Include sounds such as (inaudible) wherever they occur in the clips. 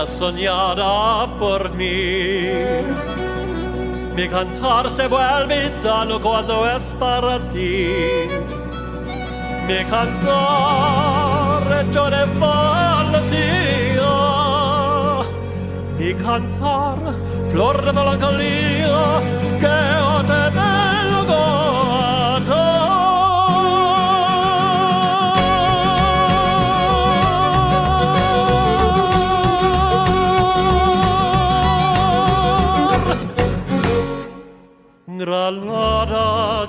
era sognata por mí. Mi cantar se vuelve tano cuando es para ti. Mi cantar hecho de fantasía. Mi cantar flor de melancolía.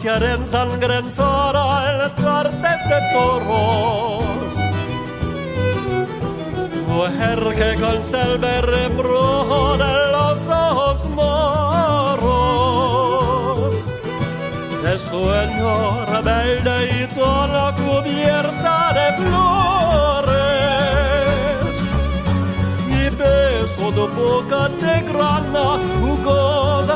Granada, tierra ensangrentada en tardes de toros. Mujer que conserva el rebrojo de los ojos moros. De sueño rebelde y toda cubierta de flores. Y beso tu boca de grana, jugosa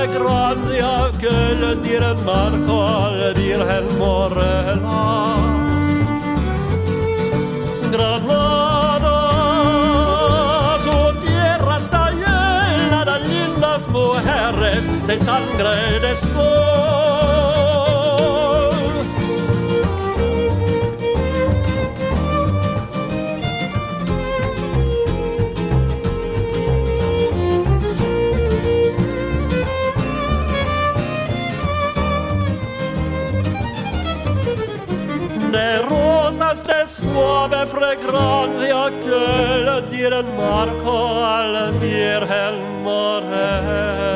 suave fragancia que le diera marco al Virgen Morena. Granada, tu tierra está llena de lindas mujeres de sangre de sol. Fragancia que le marco Virgen Morena.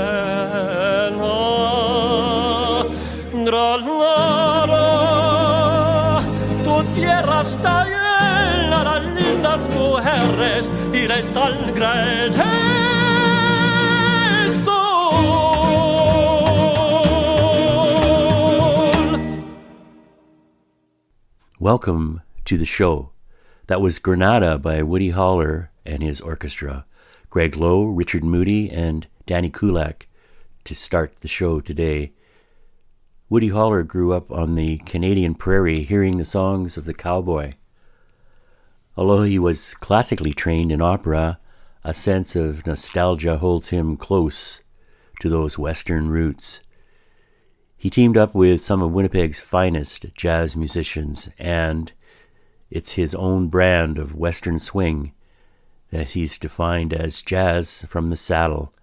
Tu tierra llena de lindas mujeres y de sangre de. Welcome to the show. That was Granada by Woody Holler and his orchestra. Greg Lowe, Richard Moody, and Danny Kulak to start the show today. Woody Holler grew up on the Canadian prairie hearing the songs of the cowboy. Although he was classically trained in opera, a sense of nostalgia holds him close to those Western roots. He teamed up with some of Winnipeg's finest jazz musicians, and it's his own brand of Western swing that he's defined as jazz from the saddle.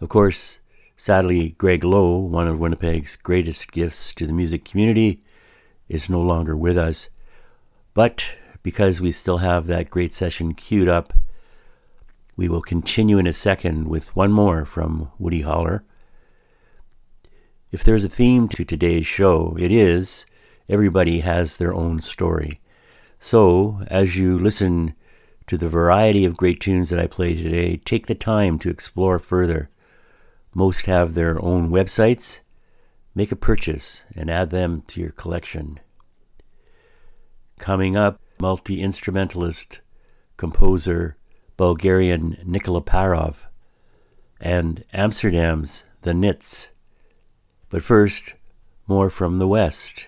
Of course, sadly, Greg Lowe, one of Winnipeg's greatest gifts to the music community, is no longer with us. But because we still have that great session queued up, we will continue in a second with one more from Woody Holler. If there's a theme to today's show, it is everybody has their own story. So, as you listen to the variety of great tunes that I play today, take the time to explore further. Most have their own websites. Make a purchase and add them to your collection. Coming up, multi instrumentalist, composer, Bulgarian Nikola Parov, and Amsterdam's The Nits. But first, more from the West,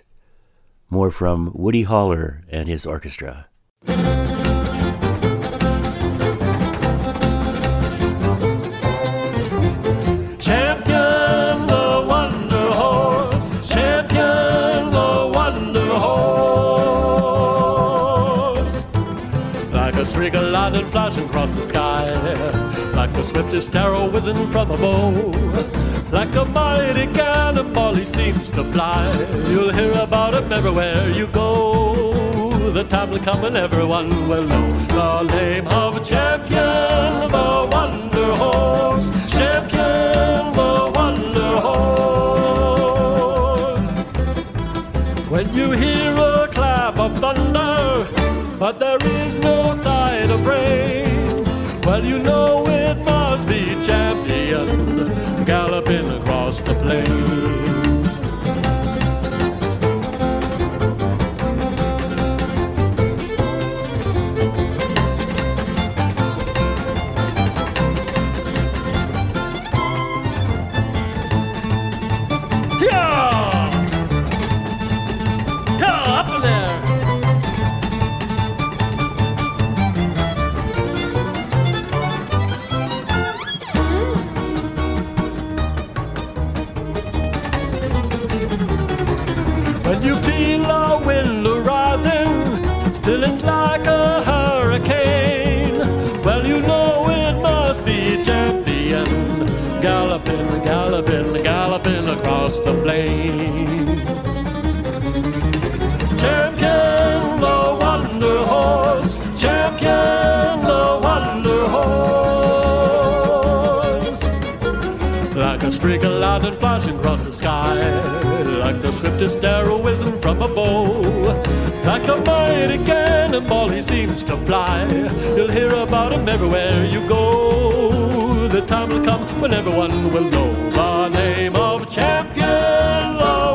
more from Woody Holler and his orchestra. Champion the Wonder Horse, champion the Wonder Horse. Like a streak of lightning flashing across the sky, like the swiftest arrow whizzing from a bow, like a mighty cannonball he seems to fly. You'll hear about him everywhere you go. The time will come when everyone will know the name of champion, the wonder horse, champion, the wonder horse. When you hear a clap of thunder but there is no sign of rain. Well, you know it must be champion galloping across the plain. The plains. Champion the Wonder Horse, champion the Wonder Horse. Like a streak of lightning flashing across the sky, like the swiftest arrow whizzing from a bow. Like a mighty cannonball, he seems to fly. You'll hear about him everywhere you go. The time will come when everyone will know the name of champion. You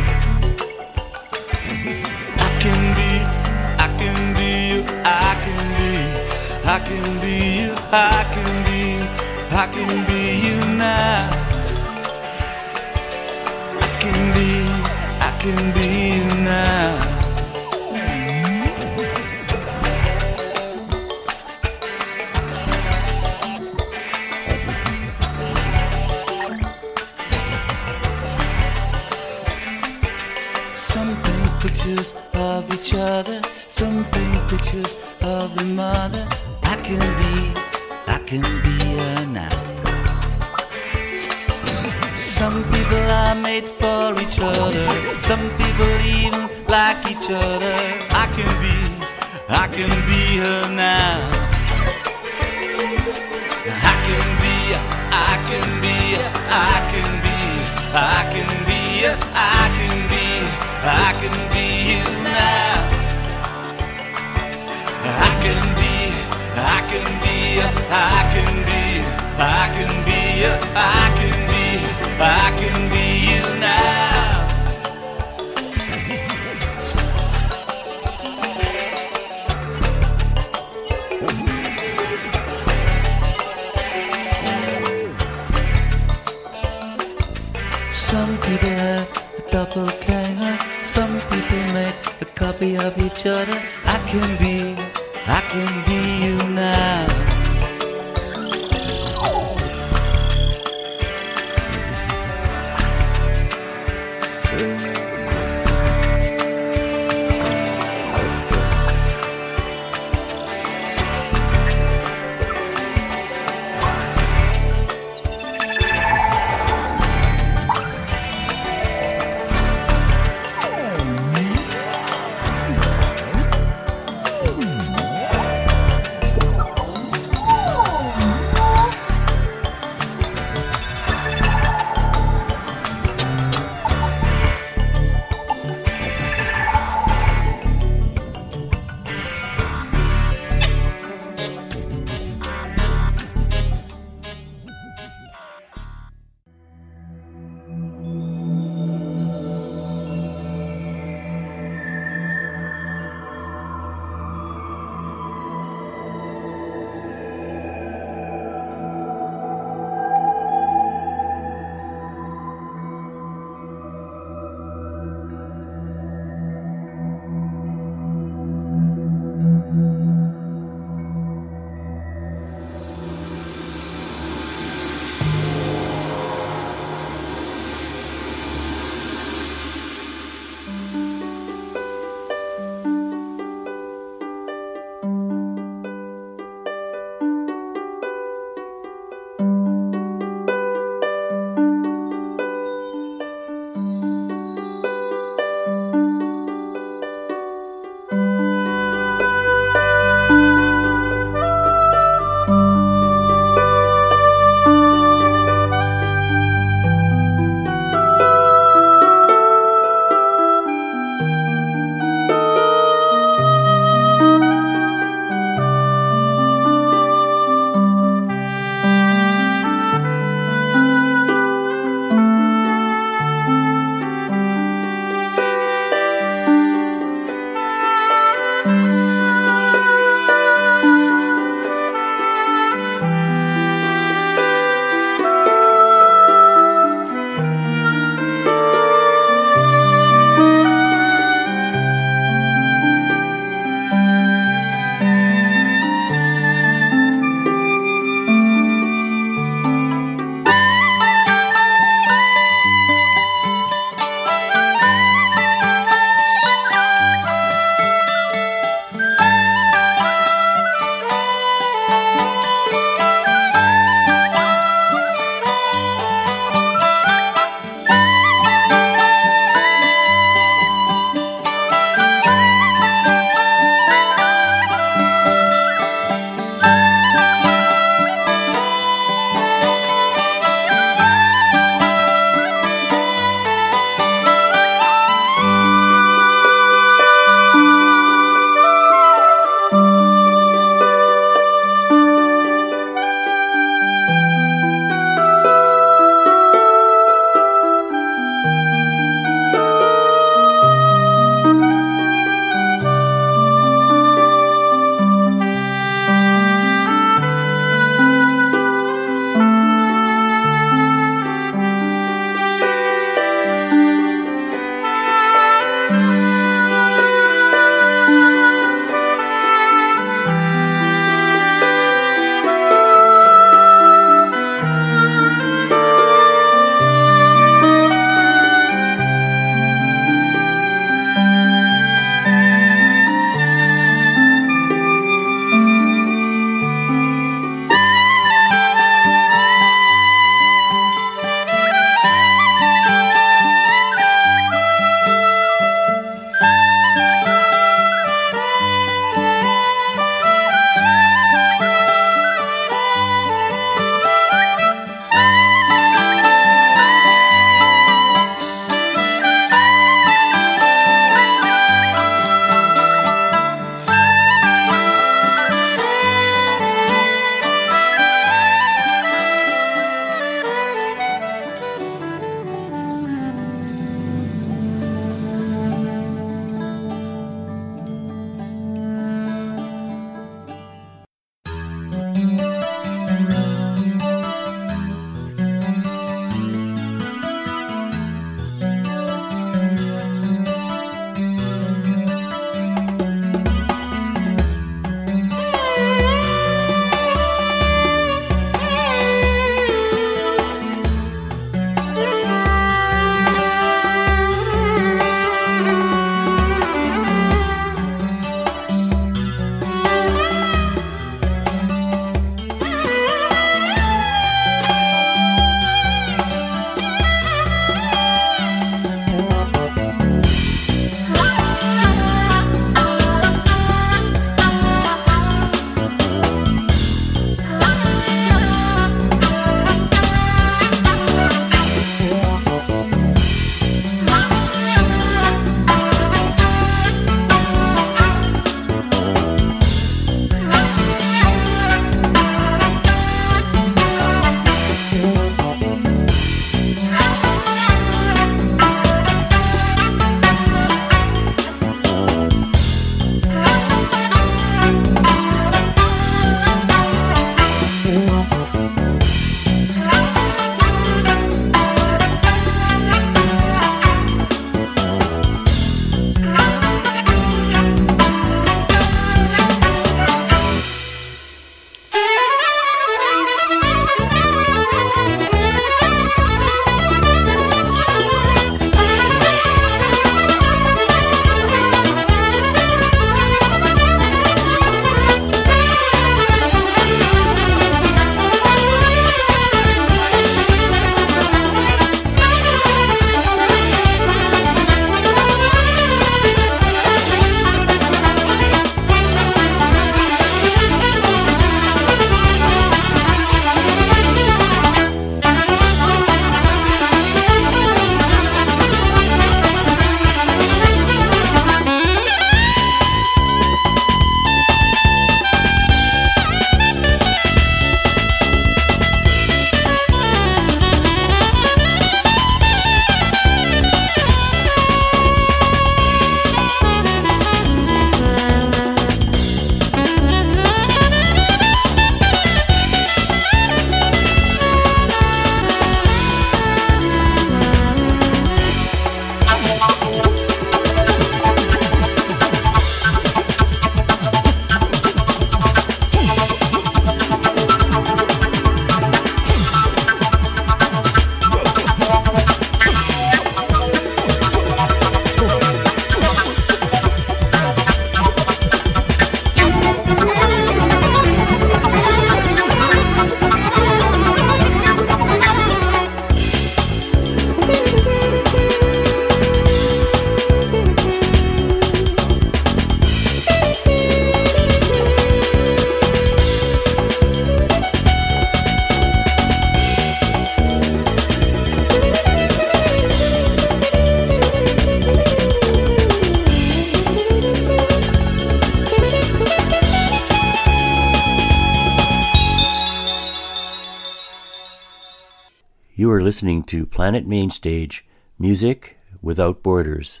listening to Planet Mainstage Music Without Borders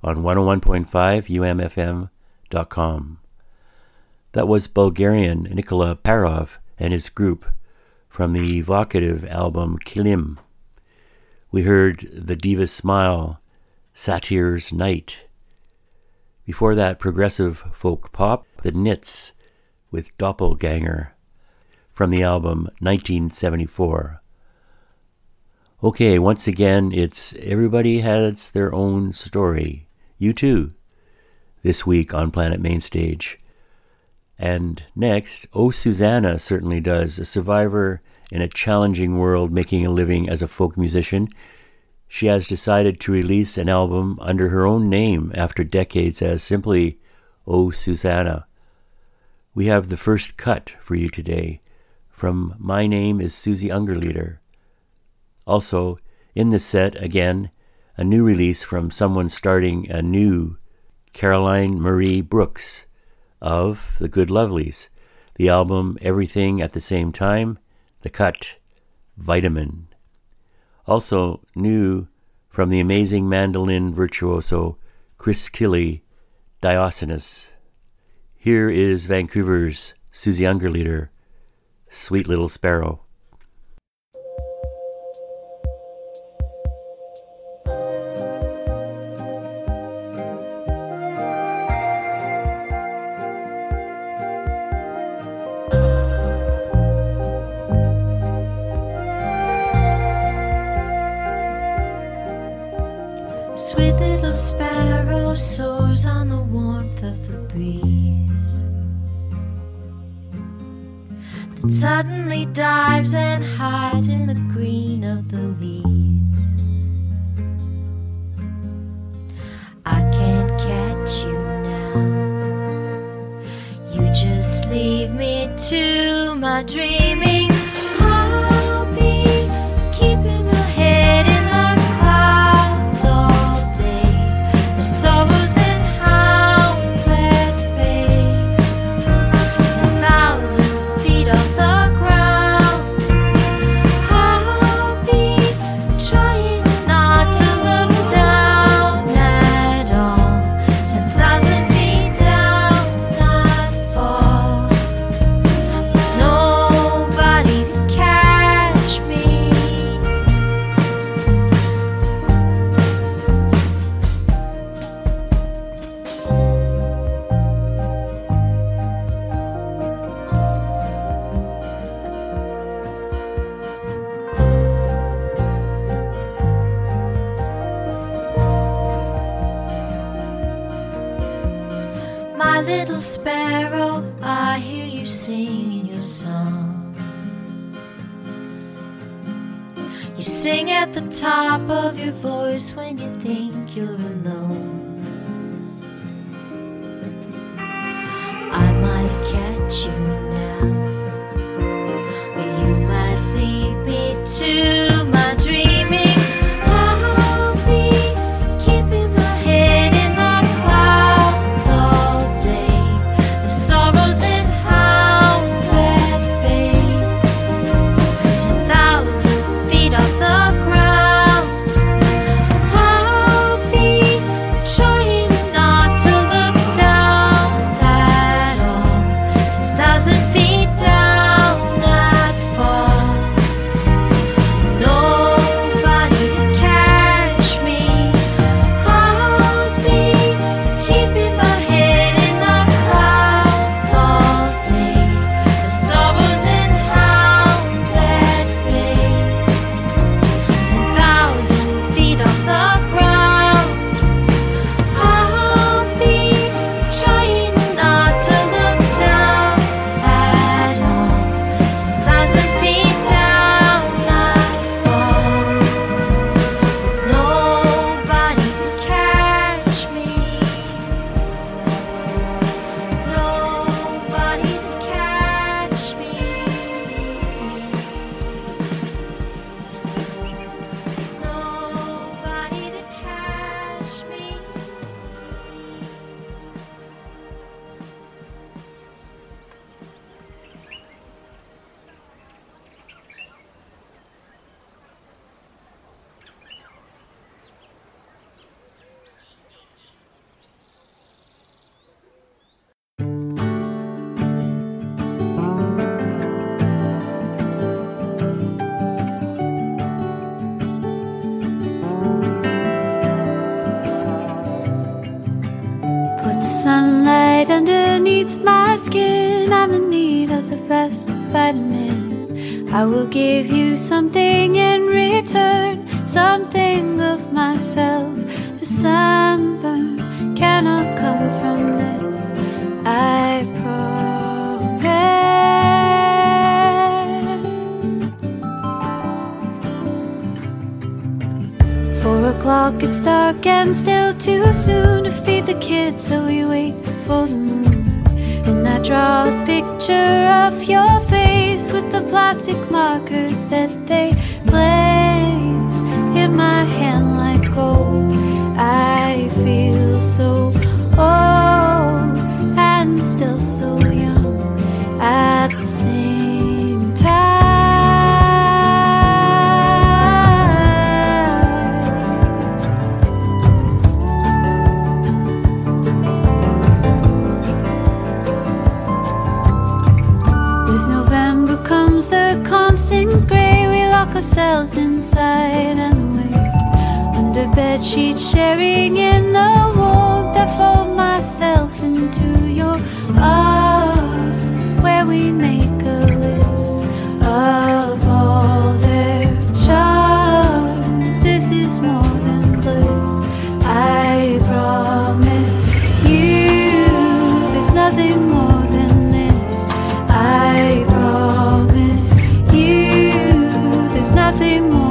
on 101.5 umfm.com. That was Bulgarian Nikola Parov and his group from the evocative album Kilim. We heard The Diva's Smile, Satyr's Night. Before that, progressive folk pop, The Nits with Doppelganger from the album 1974. Okay, once again, it's everybody has their own story. You too, this week on Planet Mainstage. And next, Oh Susanna certainly does, a survivor in a challenging world making a living as a folk musician. She has decided to release an album under her own name after decades as simply Oh Susanna. We have the first cut for you today from My Name is Susie Ungerleider. Also, in the set, again, a new release from someone starting a new Caroline Marie Brooks of The Good Lovelies, the album Everything at the Same Time, the cut Vitamin. Also, new from the amazing mandolin virtuoso Chris Thile, Dionysus. Here is Vancouver's Susie Ungerleider, Sweet Little Sparrow. Suddenly dives and hides in the green of the leaves. I can't catch you now. You just leave me to my dreaming. top of your voice when you think you're alone. Give you nothing more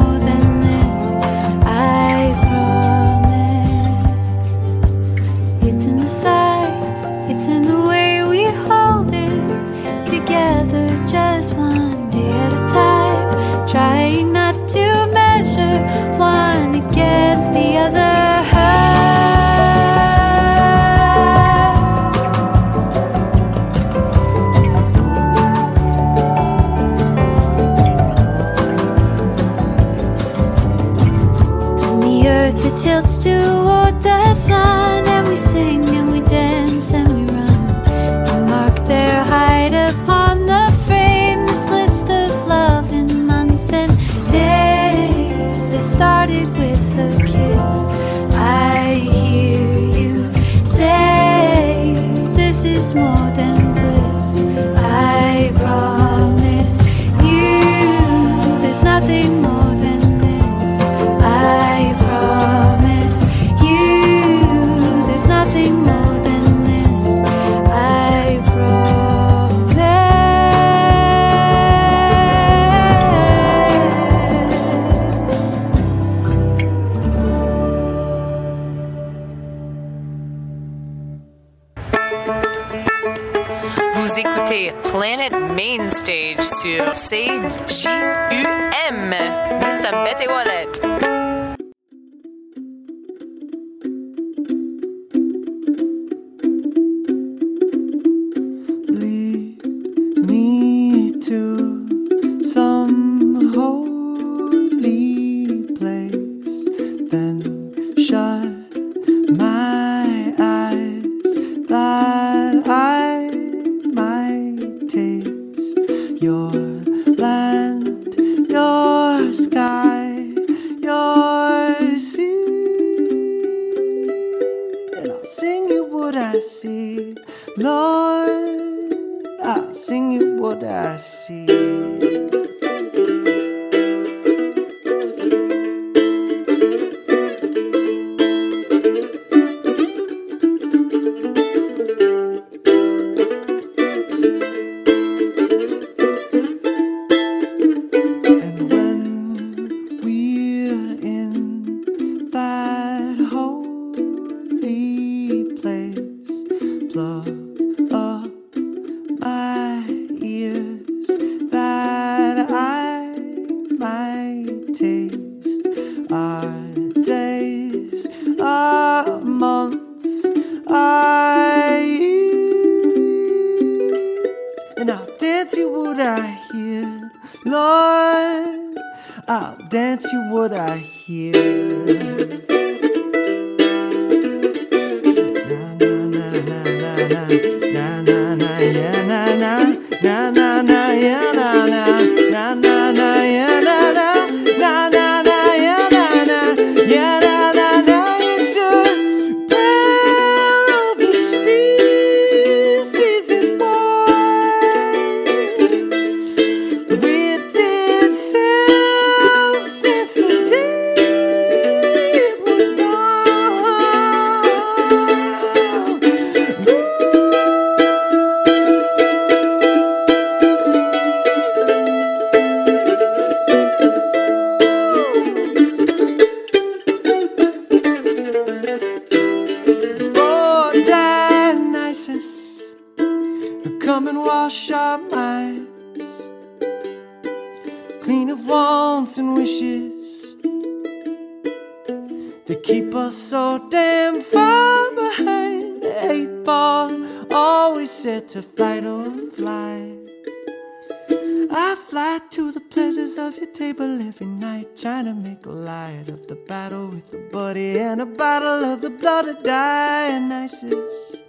trying to make a light of the battle with a buddy and a bottle of the blood of Dionysus.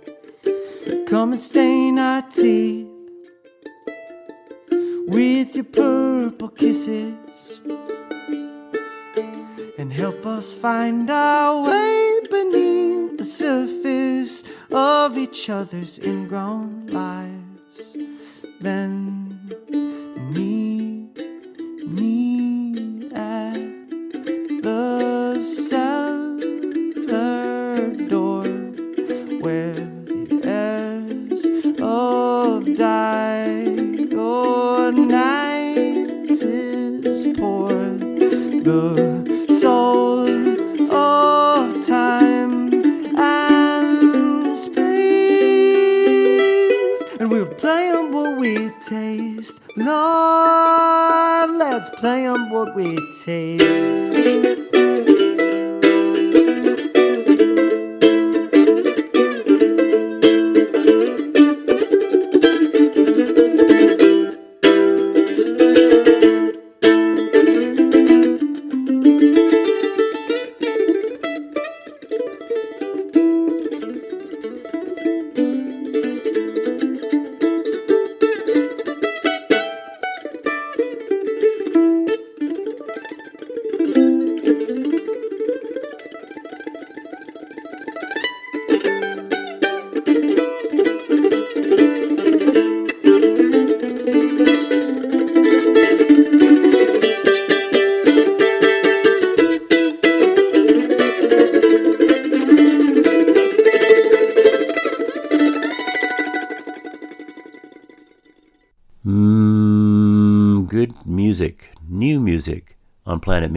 Come and stain our teeth with your purple kisses and help us find our way beneath the surface of each other's ingrown lives. Then the cellar door where the airs of Dionysus pour the soul of time and space, and we'll play on what we taste. Lord, let's play on what we taste.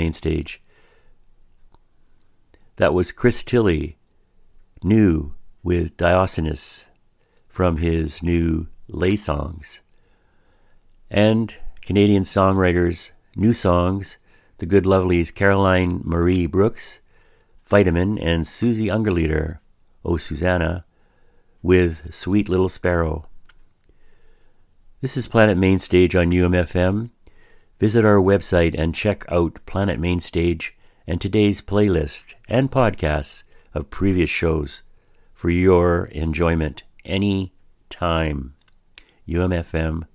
On Planet Mainstage. That was Chris Thile, new with Dionysus from his new Laysongs. And Canadian songwriters, new songs, the good lovelies Caroline Marie Brooks, Vitamin, and Susie Ungerleider, Oh Susanna, with Sweet Little Sparrow. This is Planet Mainstage on UMFM. Visit our website and check out Planet Mainstage and today's playlist and podcasts of previous shows for your enjoyment any time. UMFM.com.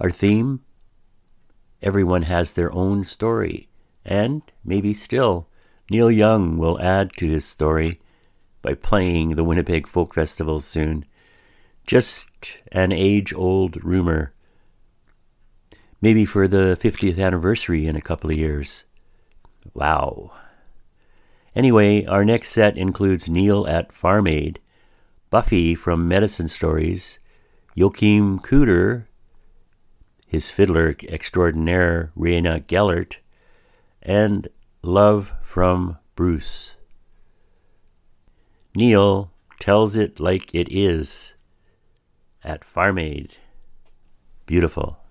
Our theme Everyone has their own story, and maybe still, Neil Young will add to his story by playing the Winnipeg Folk Festival soon. Just an age old rumor. Maybe for the 50th anniversary in a couple of years. Wow. Anyway, our next set includes Neil at Farm Aid, Buffy from Medicine Stories, Joachim Cooder, his fiddler extraordinaire Rayna Gellert, and Love from Bruce. Neil tells it like it is at Farm Aid. Beautiful.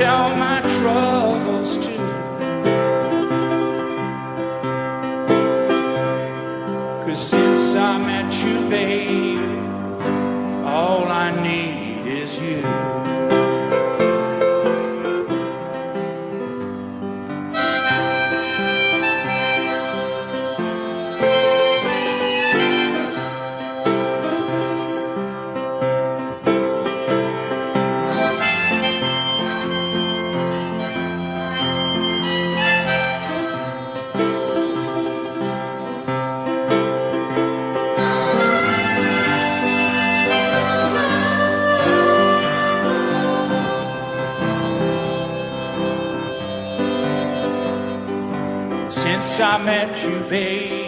To tell my met you, baby,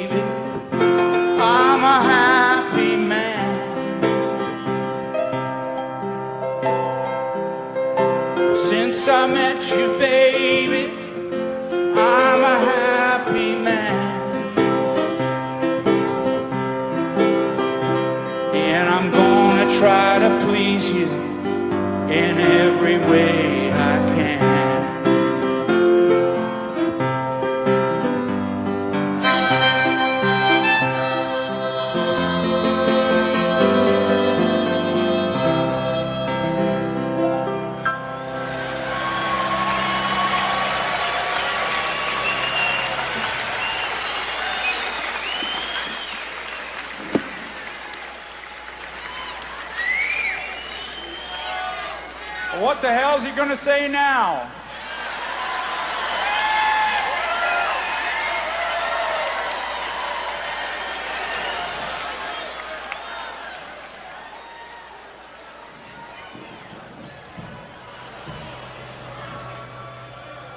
he gonna say now?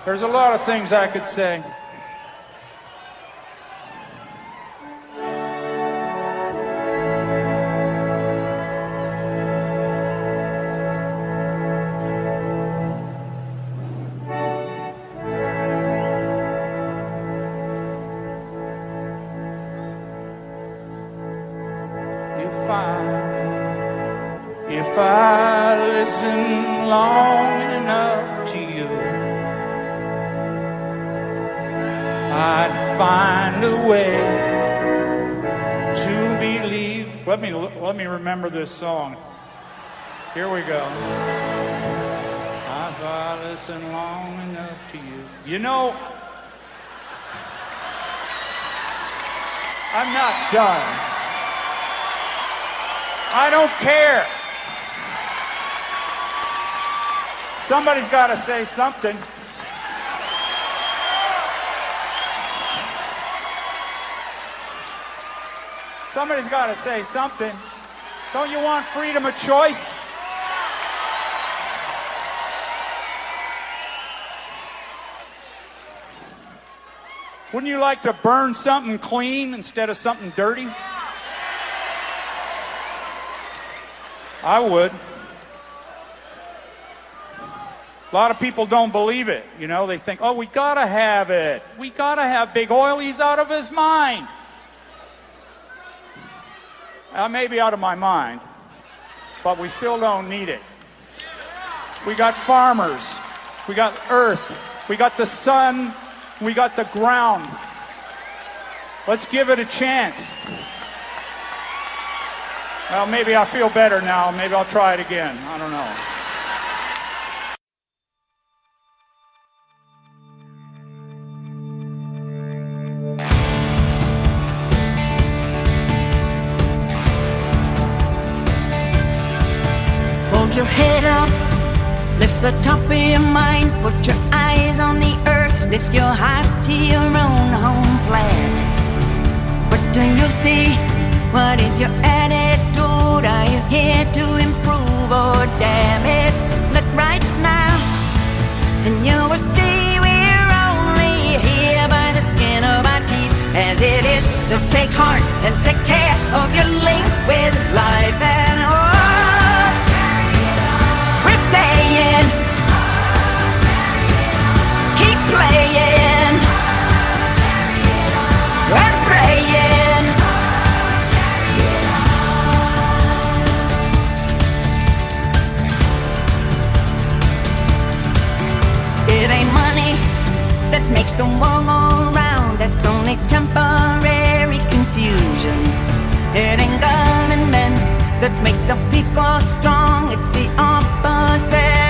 There's a lot of things I could say. Long enough to you, I'd find a way to believe. Let me let me remember this song. Here we go. If I listened long enough to you, you know. I'm not done. I don't care. Somebody's got to say something. Somebody's got to say something. Don't you want freedom of choice? Wouldn't you like to burn something clean instead of something dirty? I would. A lot of people don't believe it. You know, they think, oh, we gotta have it. We gotta have big oil. He's out of his mind. Uh, I may be out of my mind, but we still don't need it. We got farmers. We got earth. We got the sun. We got the ground. Let's give it a chance. Well, maybe I feel better now. Maybe I'll try it again. I don't know. The top of your mind, put your eyes on the earth, lift your heart to your own home planet. What do you see? What is your attitude? Are you here to improve or damn it? Look right now, and you will see we're only here by the skin of our teeth as it is. So take heart and take care of your link with life the world go round. That's only temporary confusion. It ain't governments that make the people strong. It's the opposite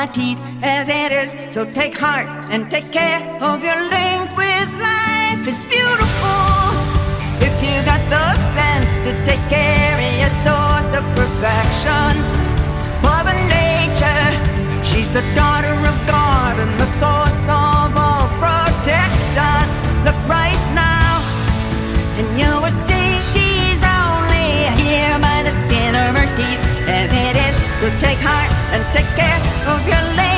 my teeth as it is. So take heart and take care of your link with Life It's beautiful if you got the sense to take care of your source of perfection. Mother Nature, she's the daughter of God and the source of all protection. Look right now, and you will see. and take care of your life.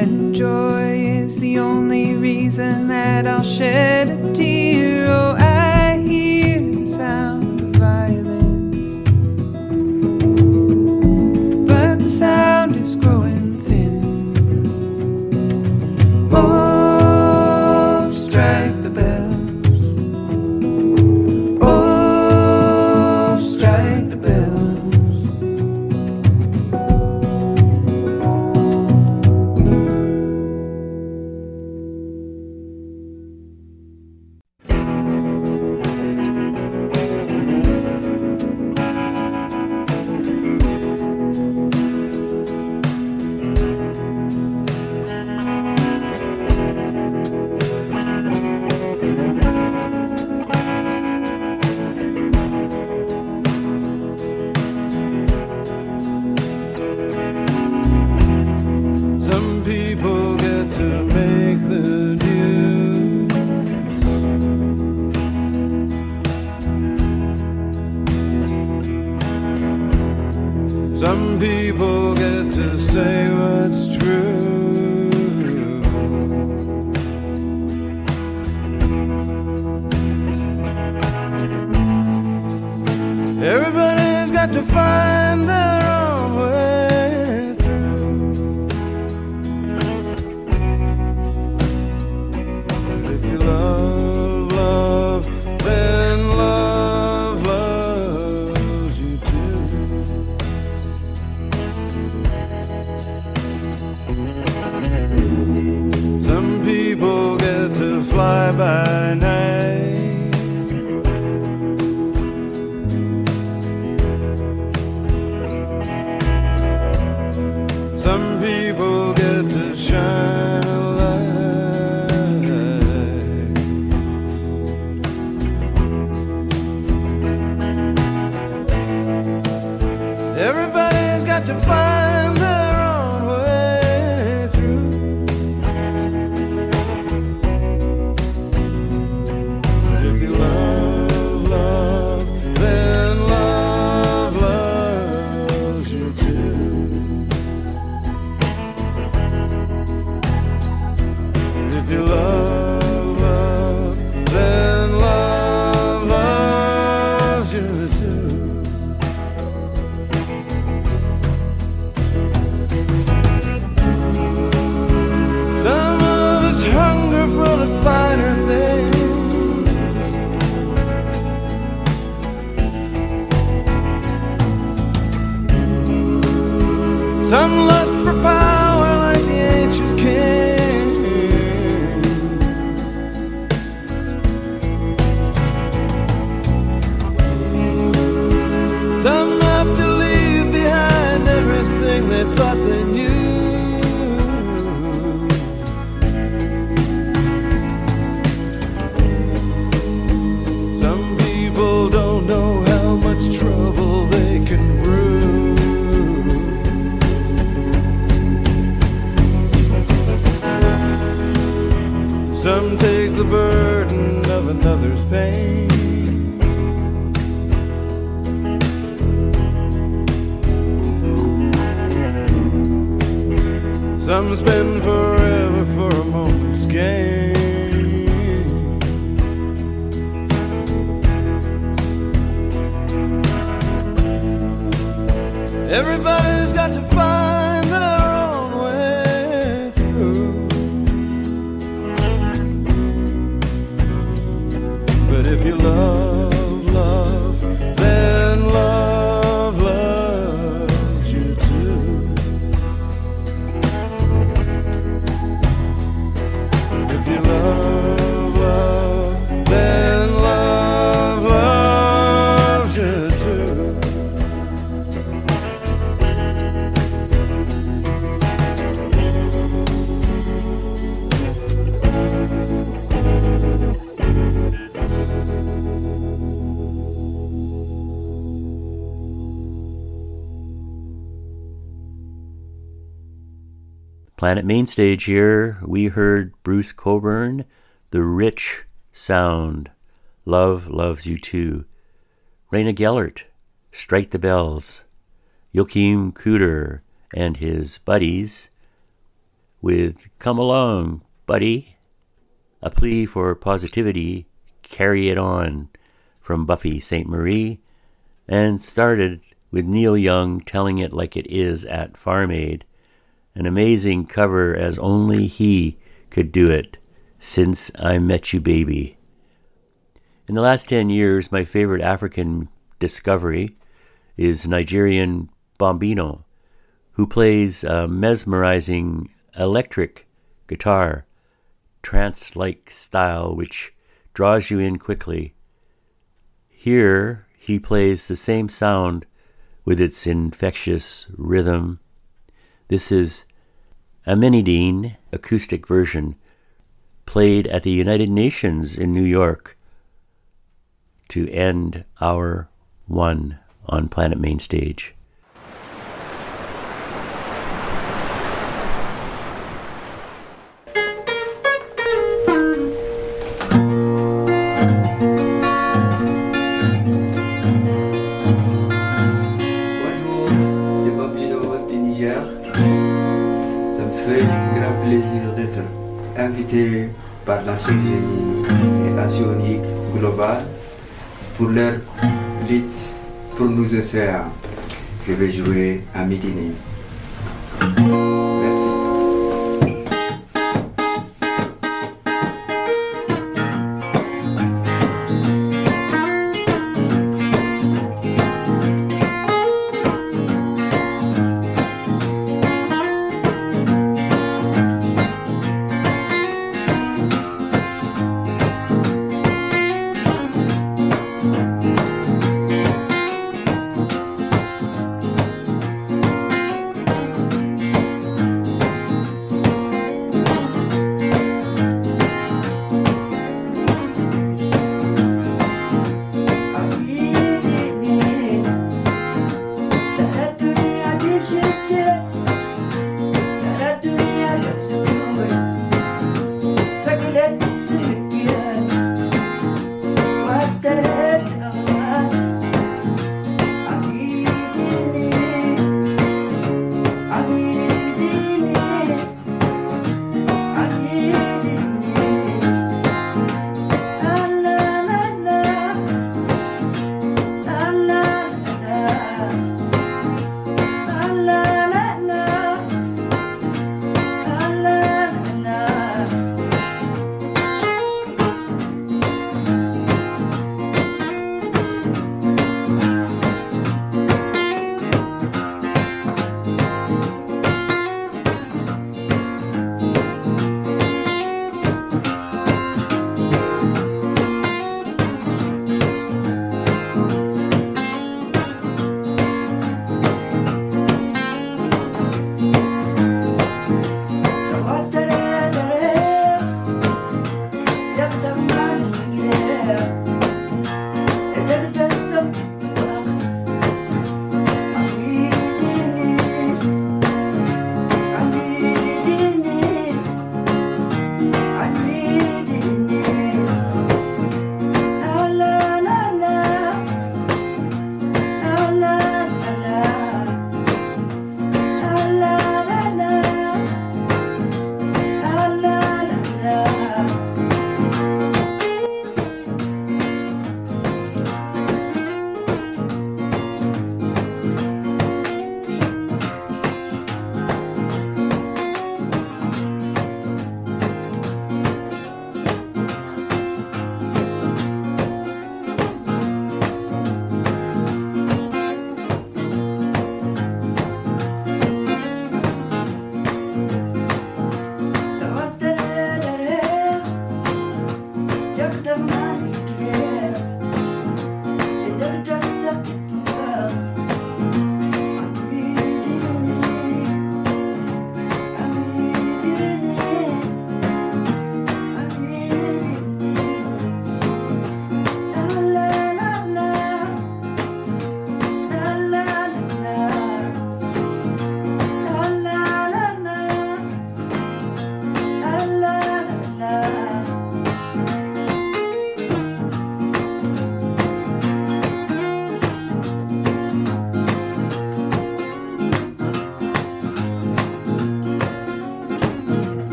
and joy is the only reason that I'll shed a tear. Oh, I hear the sound. Some take the burden of another's pain. Some spend forever for a moment's gain. Everybody's Planet Mainstage here, we heard Bruce Cockburn, The Rich Sound, Love Loves You Too. Rayna Gellert, Strike the Bells. Joachim Cooder and his buddies with Come Along, Buddy. A plea for positivity, Carry It On from Buffy Sainte-Marie. And started with Neil Young telling it like it is at Farm Aid an amazing cover as only he could do it since I met you baby. In the last 10 years, my favorite African discovery is Nigerian Bombino, who plays a mesmerizing electric guitar, trance like style which draws you in quickly. Here, he plays the same sound with its infectious rhythm. This is a Minidine acoustic version played at the United Nations in New York to end our one on Planet Mainstage. Par Nations Unies et Asionique Global pour leur lutte pour nos océans. Je vais jouer à Médine.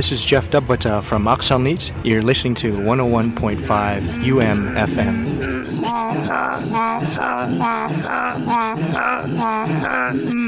This is Jeff Dubwata from Aksalnit. You're listening to 101.5 UM (laughs)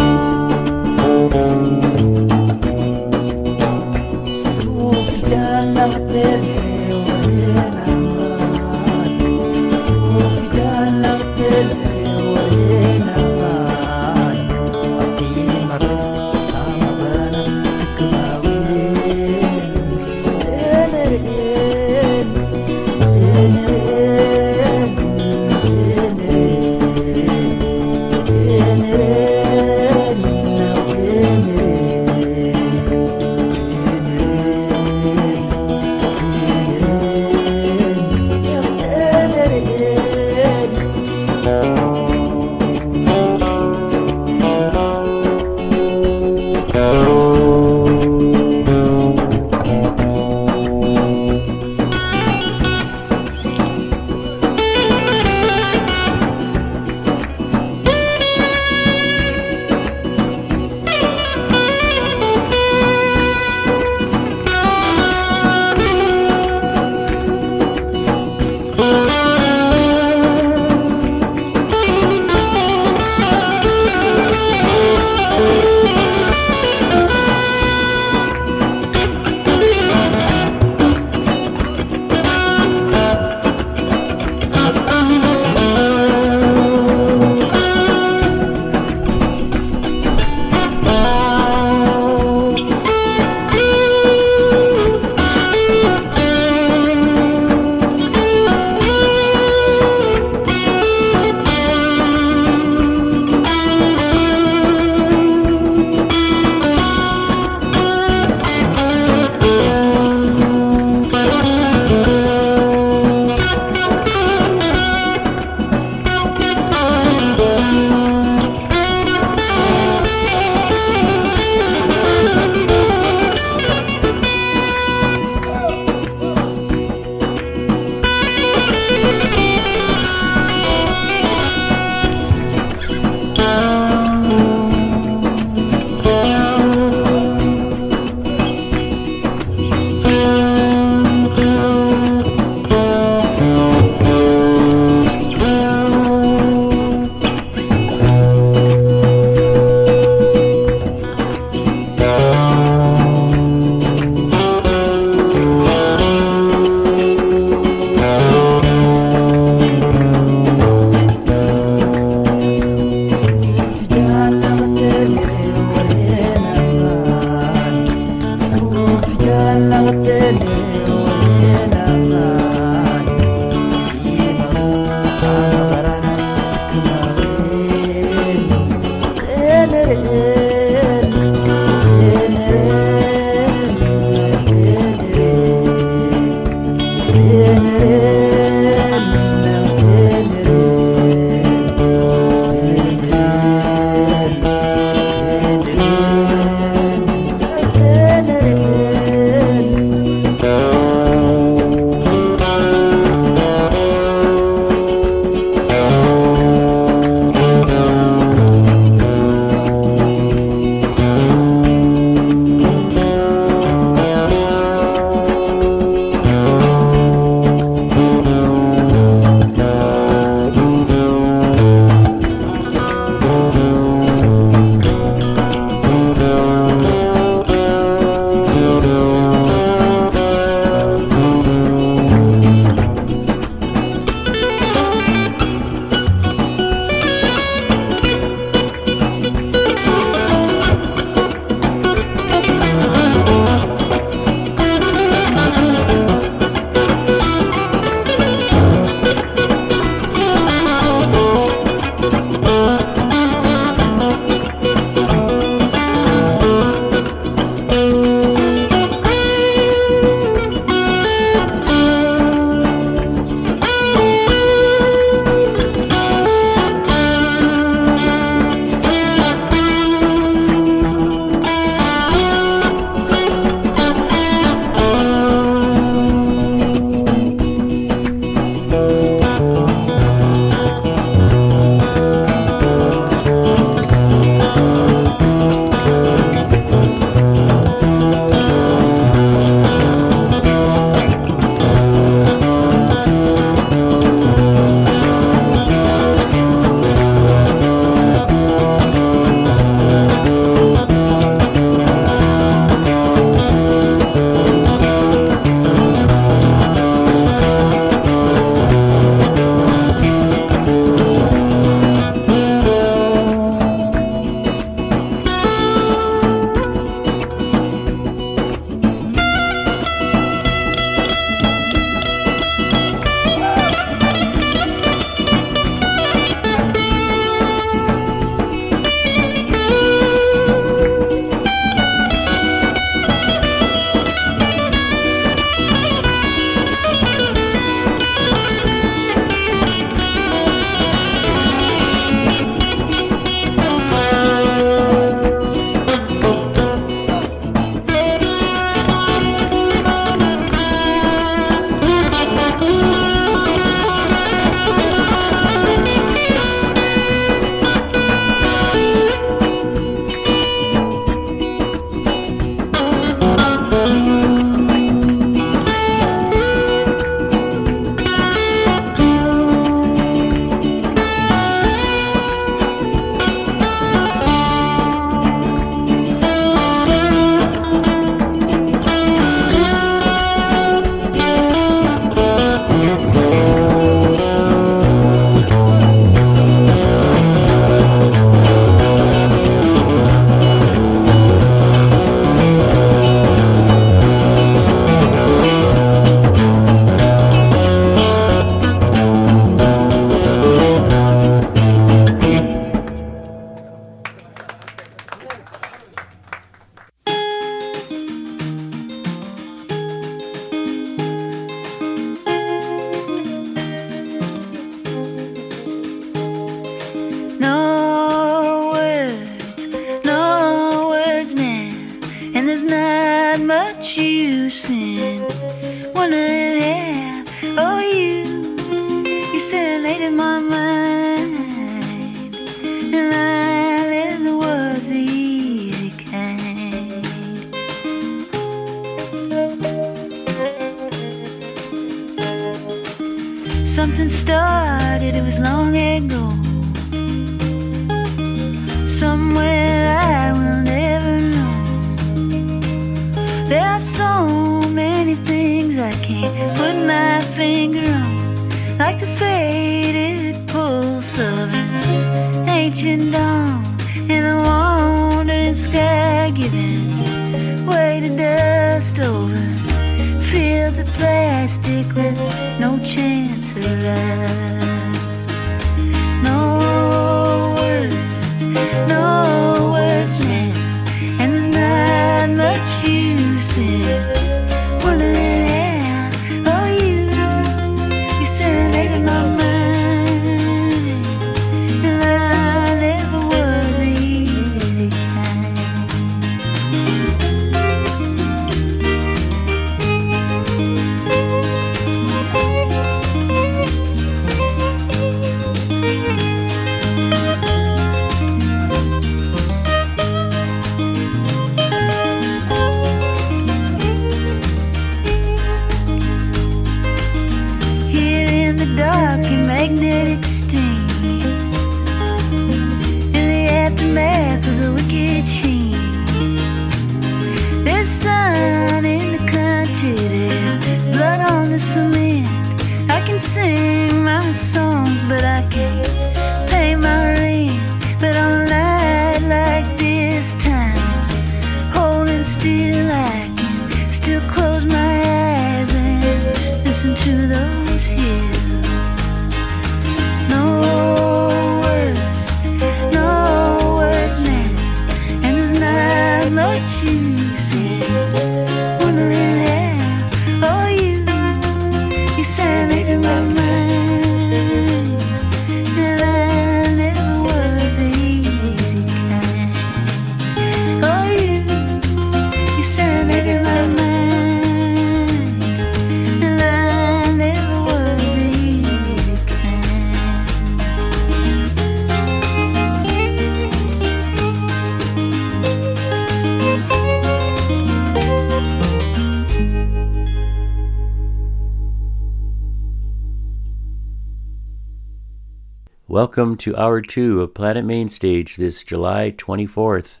Welcome to hour two of Planet Mainstage this July 24th,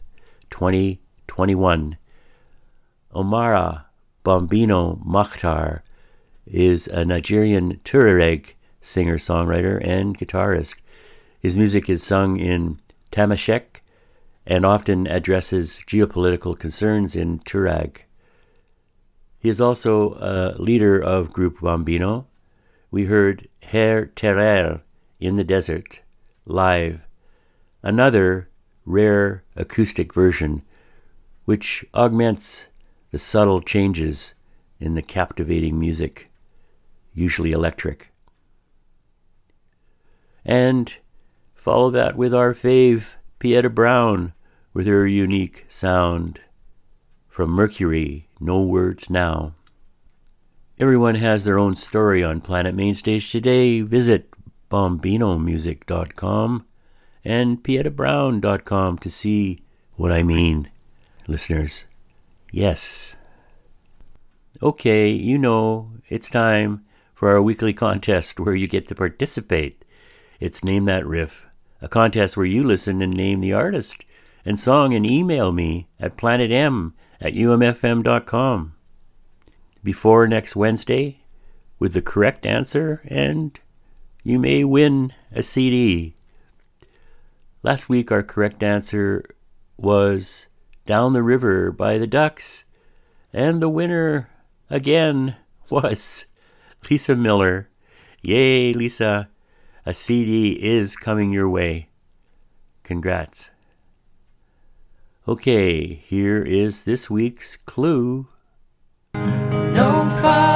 2021. Omara Bombino Moctar is a Nigerian Tuareg singer songwriter and guitarist. His music is sung in Tamashek and often addresses geopolitical concerns in Tuareg. He is also a leader of Group Bombino. We heard Her Terrer in the Desert live, another rare acoustic version which augments the subtle changes in the captivating music, usually electric. And follow that with our fave, Pieta Brown, with her unique sound. From Mercury, No Words Now. Everyone has their own story on Planet Mainstage today. Visit bombinomusic.com and pietabrown.com to see what I mean, listeners. Yes. Okay, you know, it's time for our weekly contest (laughs) where you get to participate. It's Name That Riff, a contest where you listen and name the artist and song and email me at planetm at umfm.com before next Wednesday with the correct answer, and you may win a CD. Last week, our correct answer was Down the River by the Ducks, and the winner again was Lisa Miller. Yay, Lisa! A CD is coming your way. Congrats. Okay, here is this week's clue. No father,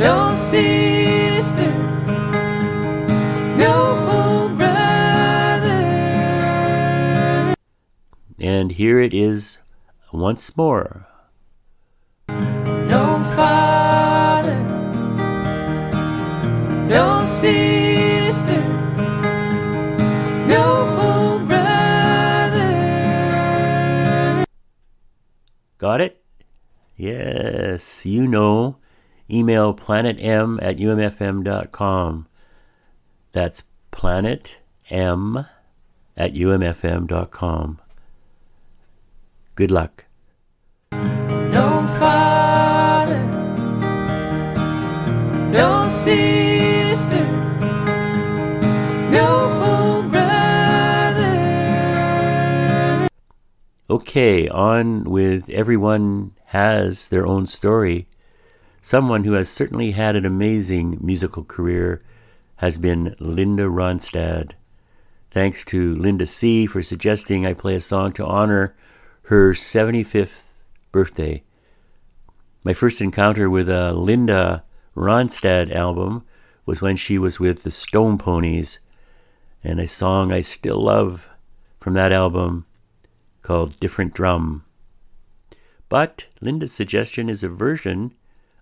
no sister, no brother. And here it is once more. No father, no sister, no brother. Got it? Yes, you know. Email planetm at umfm.com. That's planetm at umfm.com. Good luck. No father, no sister, no brother. Okay, on with everyone has their own story. Someone who has certainly had an amazing musical career has been Linda Ronstadt. Thanks to Linda C. for suggesting I play a song to honor her 75th birthday. My first encounter with a Linda Ronstadt album was when she was with the Stone Poneys, and a song I still love from that album called Different Drum. But Linda's suggestion is a version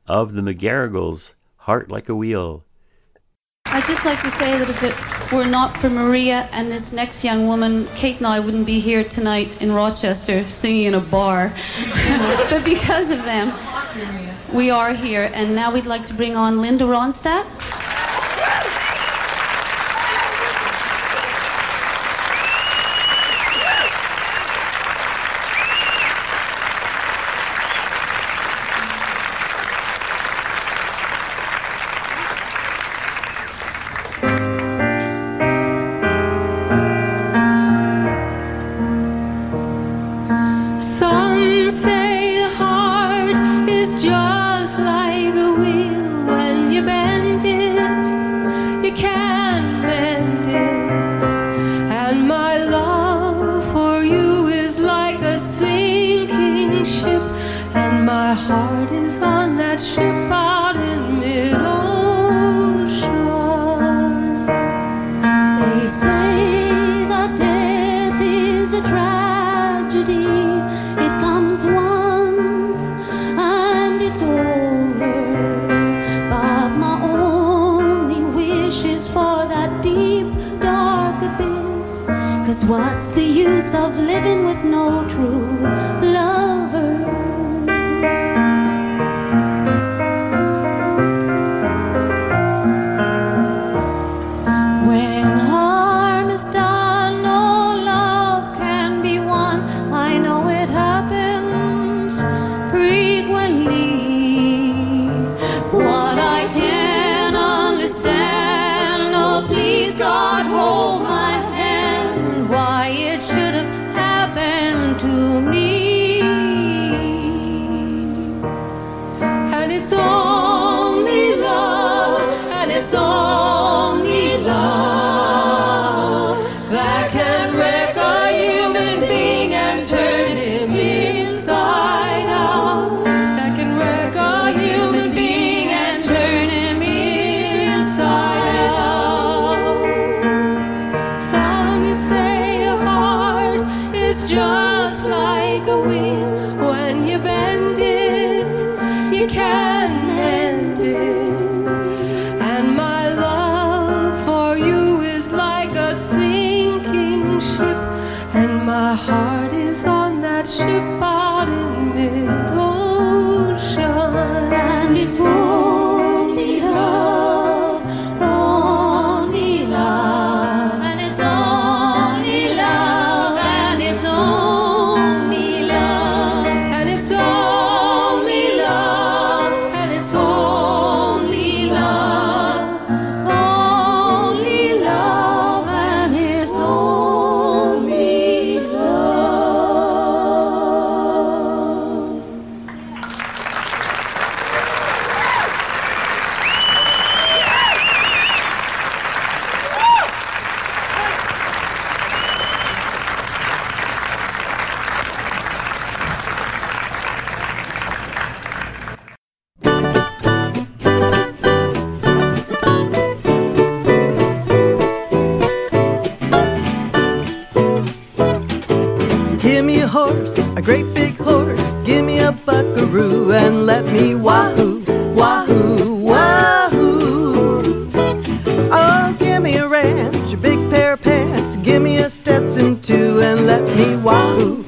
of the McGarrigles' Heart Like a Wheel. I'd just like to say that if it were not for Maria and this next young woman, Kate and I wouldn't be here tonight in Rochester singing in a bar. (laughs) but because of them, we are here. And now we'd like to bring on Linda Ronstadt. wahoo, wahoo, wahoo. Oh, give me a ranch, a big pair of pants, give me a Stetson too, and let me wahoo.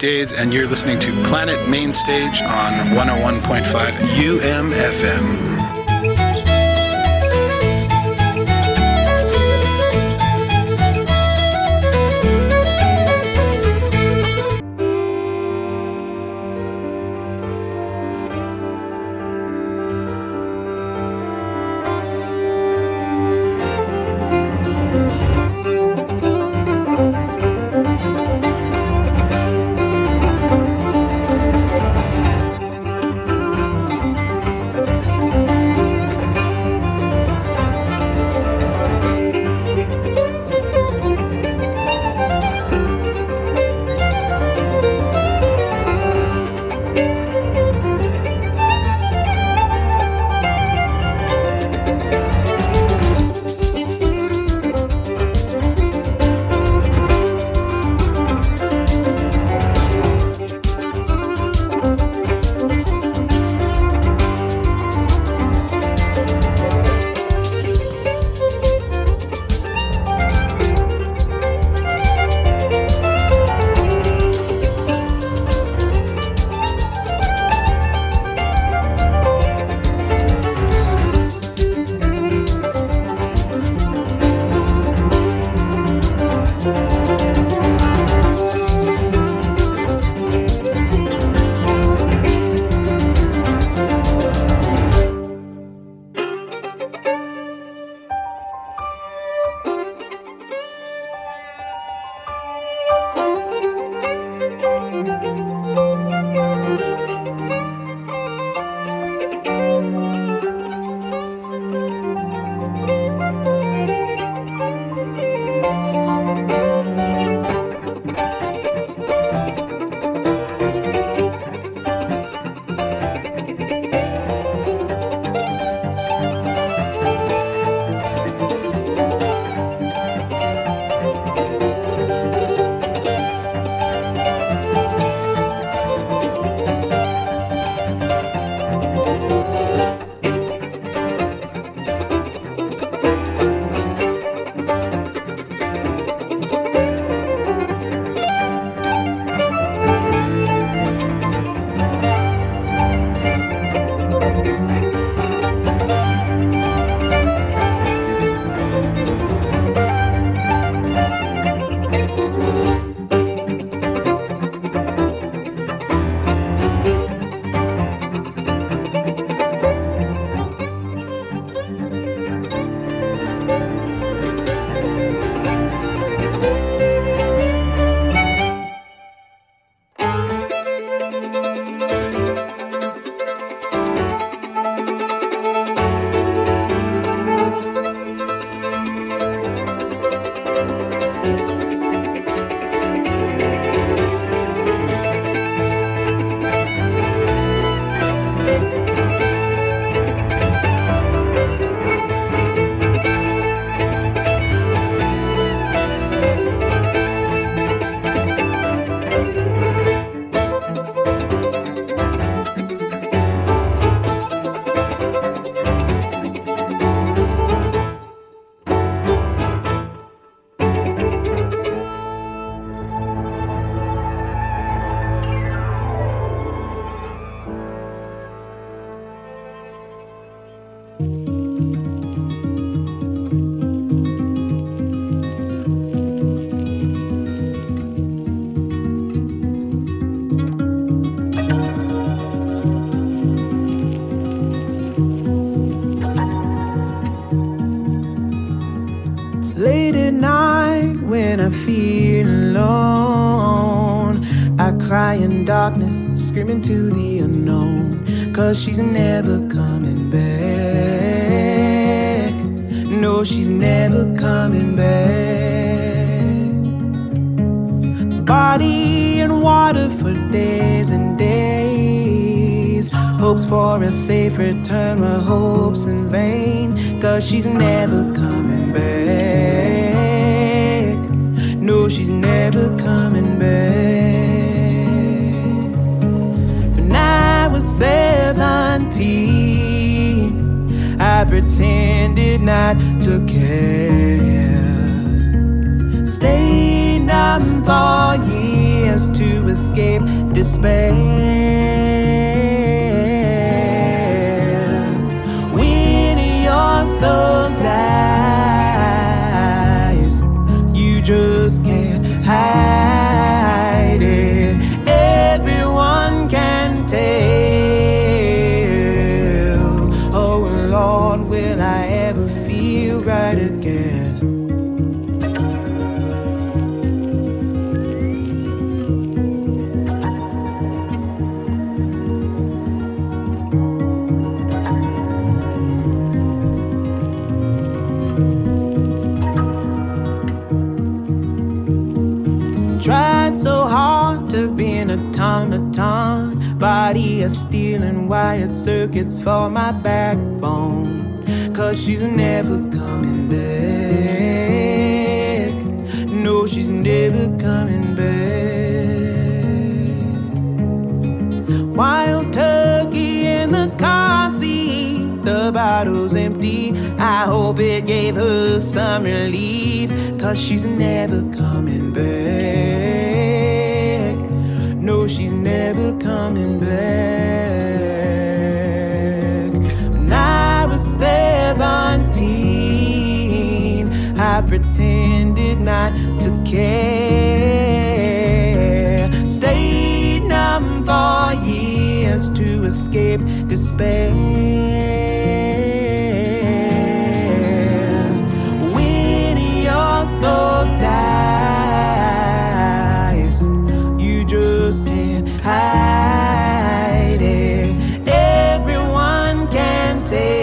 Days and you're listening to Planet Mainstage on 101.5 UMFM. Cry in darkness, screaming to the unknown. Cause she's never coming back. No, she's never coming back. Body and water for days and days. Hopes for a safe return, my hopes in vain. Cause she's never coming back. No, she's never coming back. 17, I pretended not to care. Stayed numb for years to escape despair. When your soul dies, you just can't hide it. Everyone can tell. Ton a ton. Body of steel and wired circuits for my backbone. Cause she's never coming back. No, she's never coming back. Wild turkey in the car seat. The bottle's empty. I hope it gave her some relief. Cause she's never coming back. Never coming back. When I was 17, I pretended not to care. Stayed numb for years to escape despair. When your soul can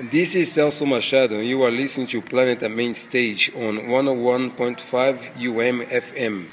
This is Celso Machado. You are listening to Planet Mainstage on 101.5 UM FM.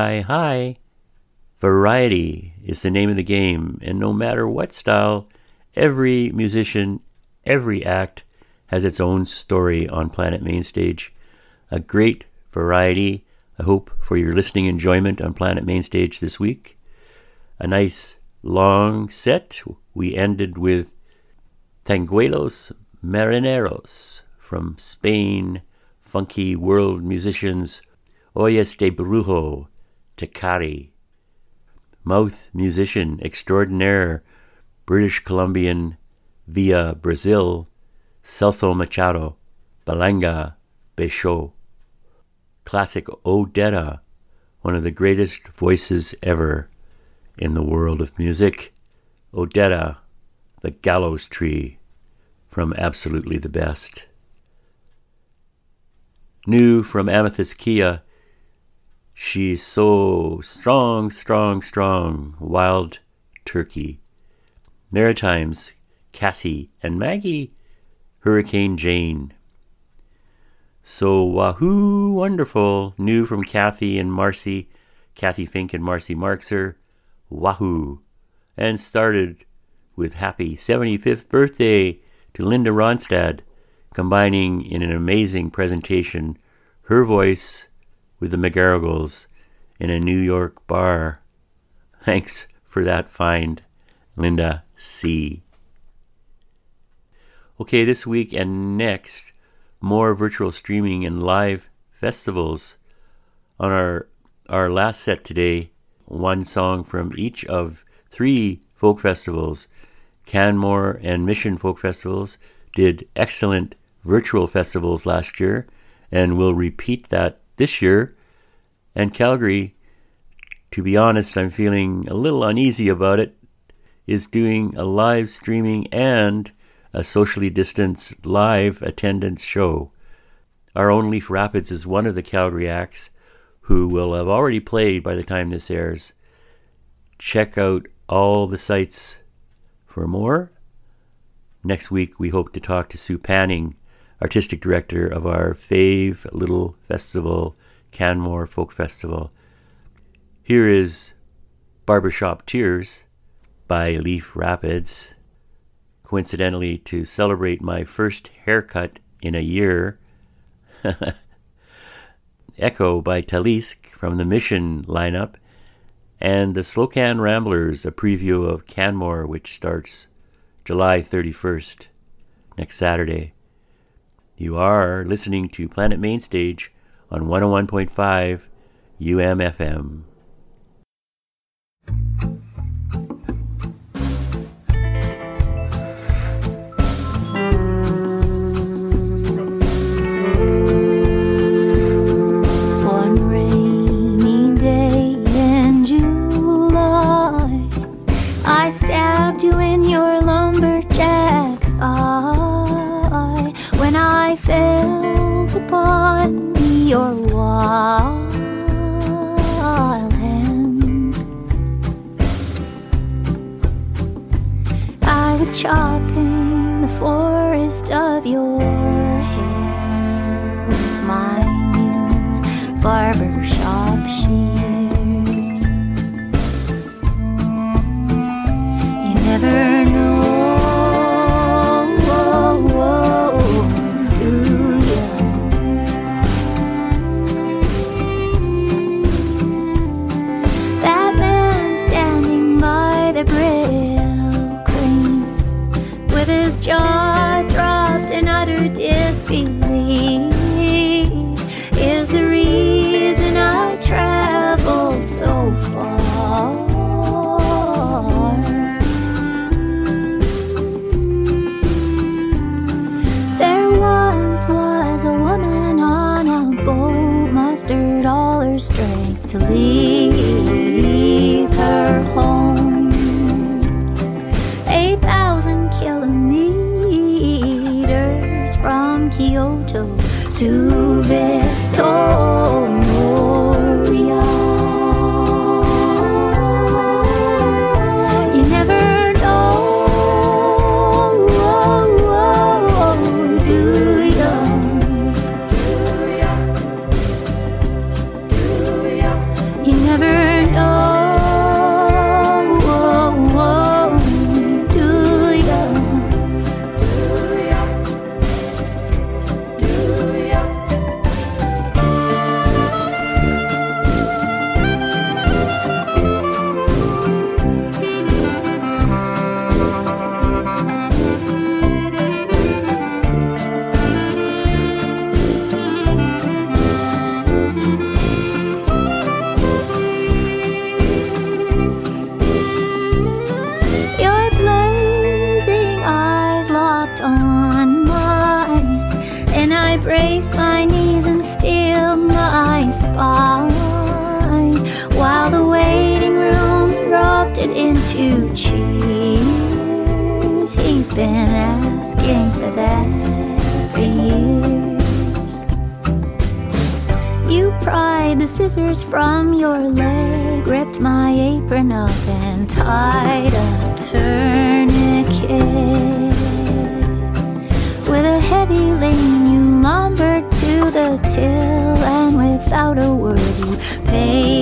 Hi, hi. Variety is the name of the game, and no matter what style, every musician, every act has its own story on Planet Mainstage. A great variety, I hope, for your listening enjoyment on Planet Mainstage this week. A nice long set. We ended with Tanguelos Marineros from Spain, funky world musicians Ojos de Brujo, Takari, mouth musician extraordinaire, British Columbian via Brazil, Celso Machado, Balanga, Becho. Classic Odetta, one of the greatest voices ever in the world of music. Odetta, the gallows tree, from Absolutely the Best. New from Amethyst Kiah, She's so strong, strong, strong, wild turkey. Maritimes, Cassie and Maggie, Hurricane Jane. So wahoo, wonderful, new from Cathy and Marcy, Cathy Fink and Marcy Marxer, wahoo, and started with happy 75th birthday to Linda Ronstadt, combining in an amazing presentation her voice with the McGarrigles in a New York bar. Thanks for that find, Linda C. Okay, this week and next, more virtual streaming and live festivals. On our our last set today, one song from each of three folk festivals. Canmore and Mission Folk Festivals did excellent virtual festivals last year and will repeat that this year. And Calgary, to be honest, I'm feeling a little uneasy about it, is doing a live streaming and a socially distanced live attendance show. Our own Leaf Rapids is one of the Calgary acts who will have already played by the time this airs. Check out all the sites for more. Next week, we hope to talk to Sue Panning, artistic director of our fave little festival, Canmore Folk Festival. Here is Barbershop Tears by Leaf Rapids. Coincidentally, to celebrate my first haircut in a year, (laughs) Echo by Talisk from the Mission lineup, and the Slocan Ramblers, a preview of Canmore, which starts July 31st, next Saturday. You are listening to Planet Mainstage on 101.5 UMFM. I stabbed you in your I felt upon your wild hand. I was chopping the forest of your hair with my new barber shop shears. You never from Kyoto to Victoria. scissors from your leg, ripped my apron up and tied a tourniquet. With a heavy lean, you lumbered to the till, and without a word, you paid.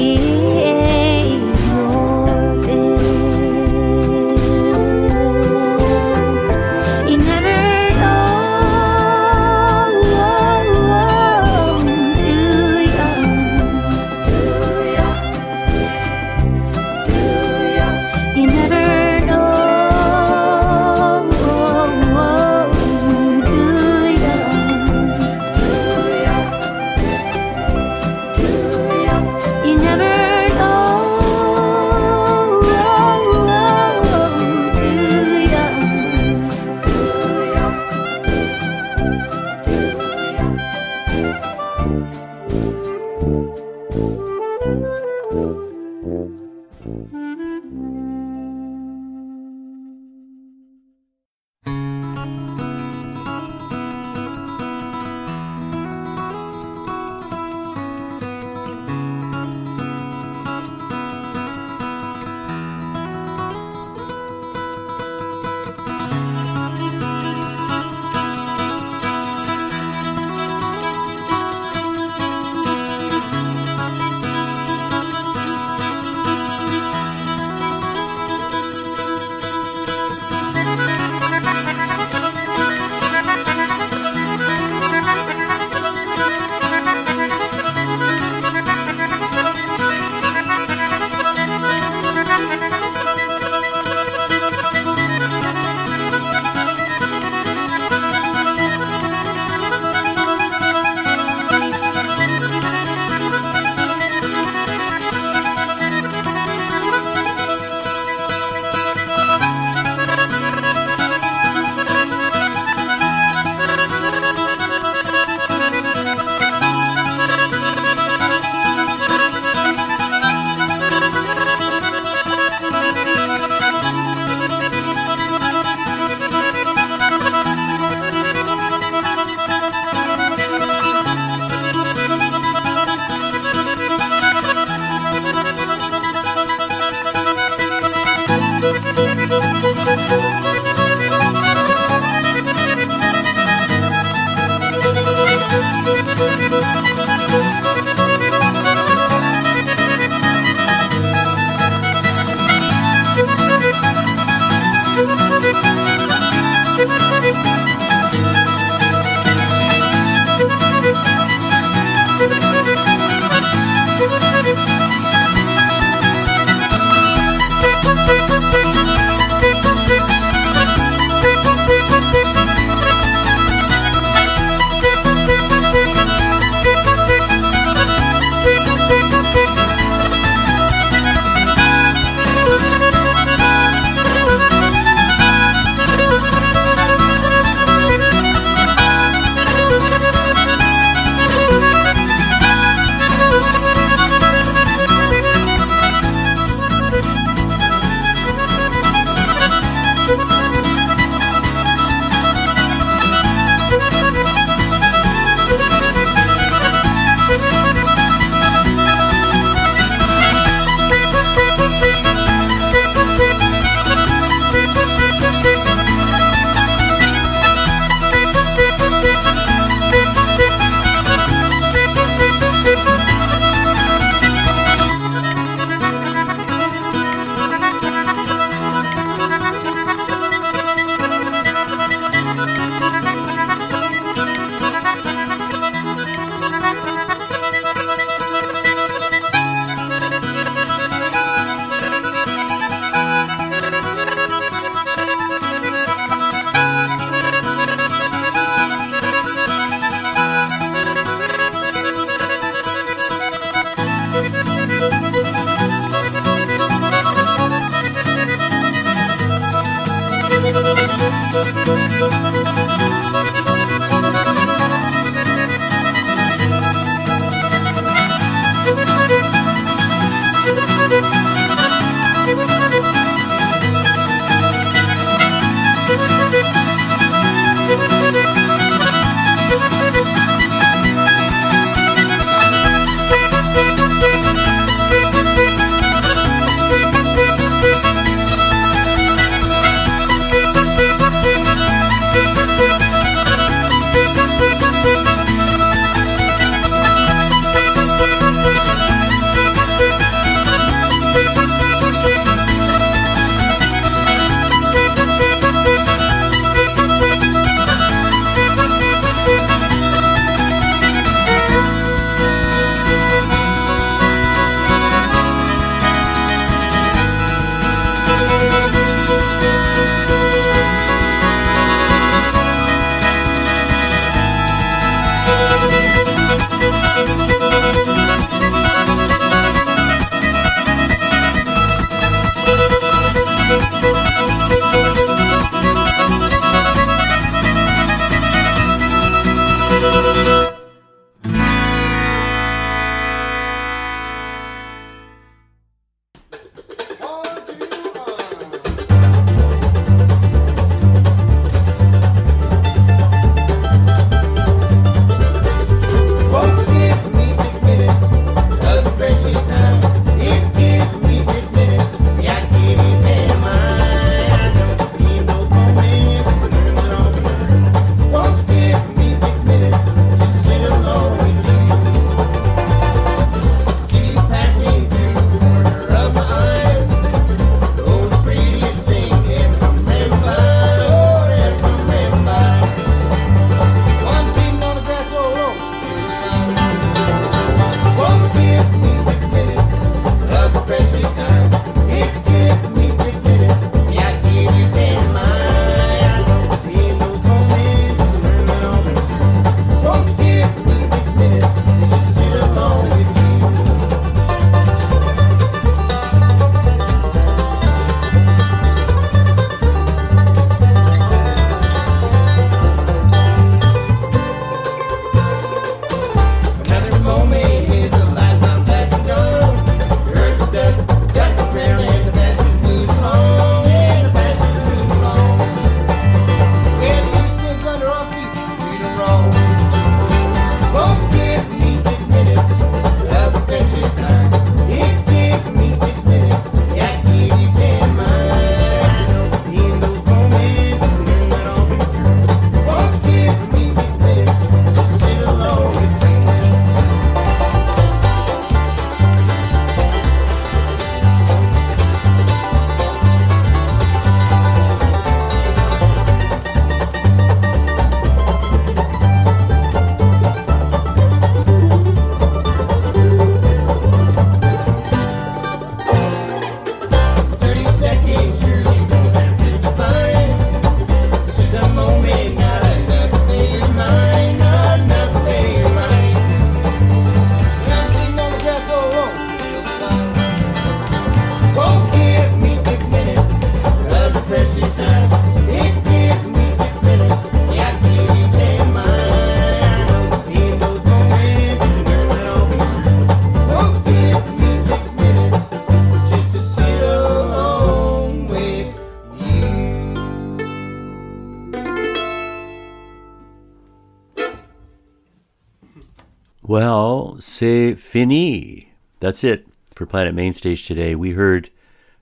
Well, c'est fini. That's it for Planet Mainstage today. We heard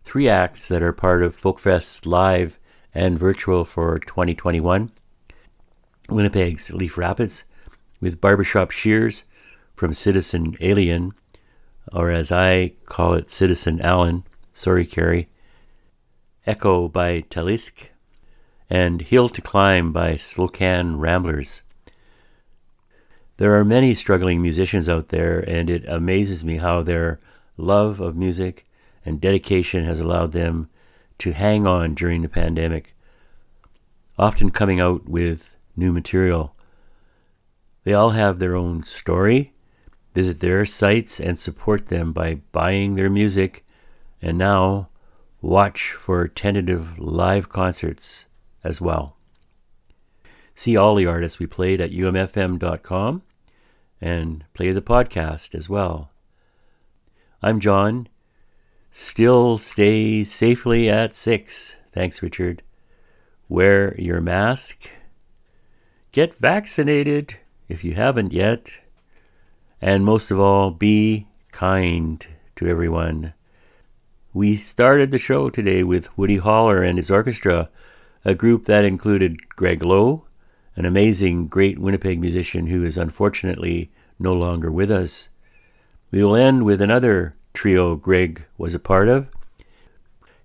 three acts that are part of Folkfest Live and Virtual for 2021. Winnipeg's Leaf Rapids with Barbershop Shears from Citizen Alien, or as I call it, Citizen Allen. Sorry, Carrie. Echo by Talisk, and Hill to Climb by Slocan Ramblers. There are many struggling musicians out there, and it amazes me how their love of music and dedication has allowed them to hang on during the pandemic, often coming out with new material. They all have their own story. Visit their sites and support them by buying their music, and now watch for tentative live concerts as well. See all the artists we played at umfm.com and play the podcast as well. I'm John. Still stay safely at six. Thanks, Richard. Wear your mask. Get vaccinated if you haven't yet. And most of all, be kind to everyone. We started the show today with Woody Holler and his orchestra, a group that included Greg Lowe, an amazing, great Winnipeg musician who is unfortunately no longer with us. We will end with another trio Greg was a part of,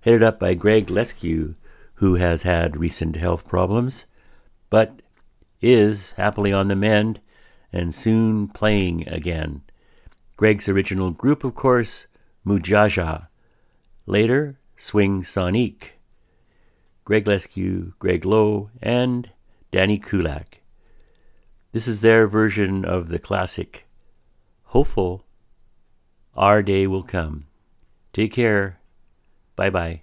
headed up by Greg Leskiw, who has had recent health problems, but is happily on the mend and soon playing again. Greg's original group, of course, Mood Jga Jga. Later, Swing Sonique. Greg Leskiw, Greg Lowe, and Danny Kulak. This is their version of the classic Hopeful Our Day Will Come. Take care. Bye bye.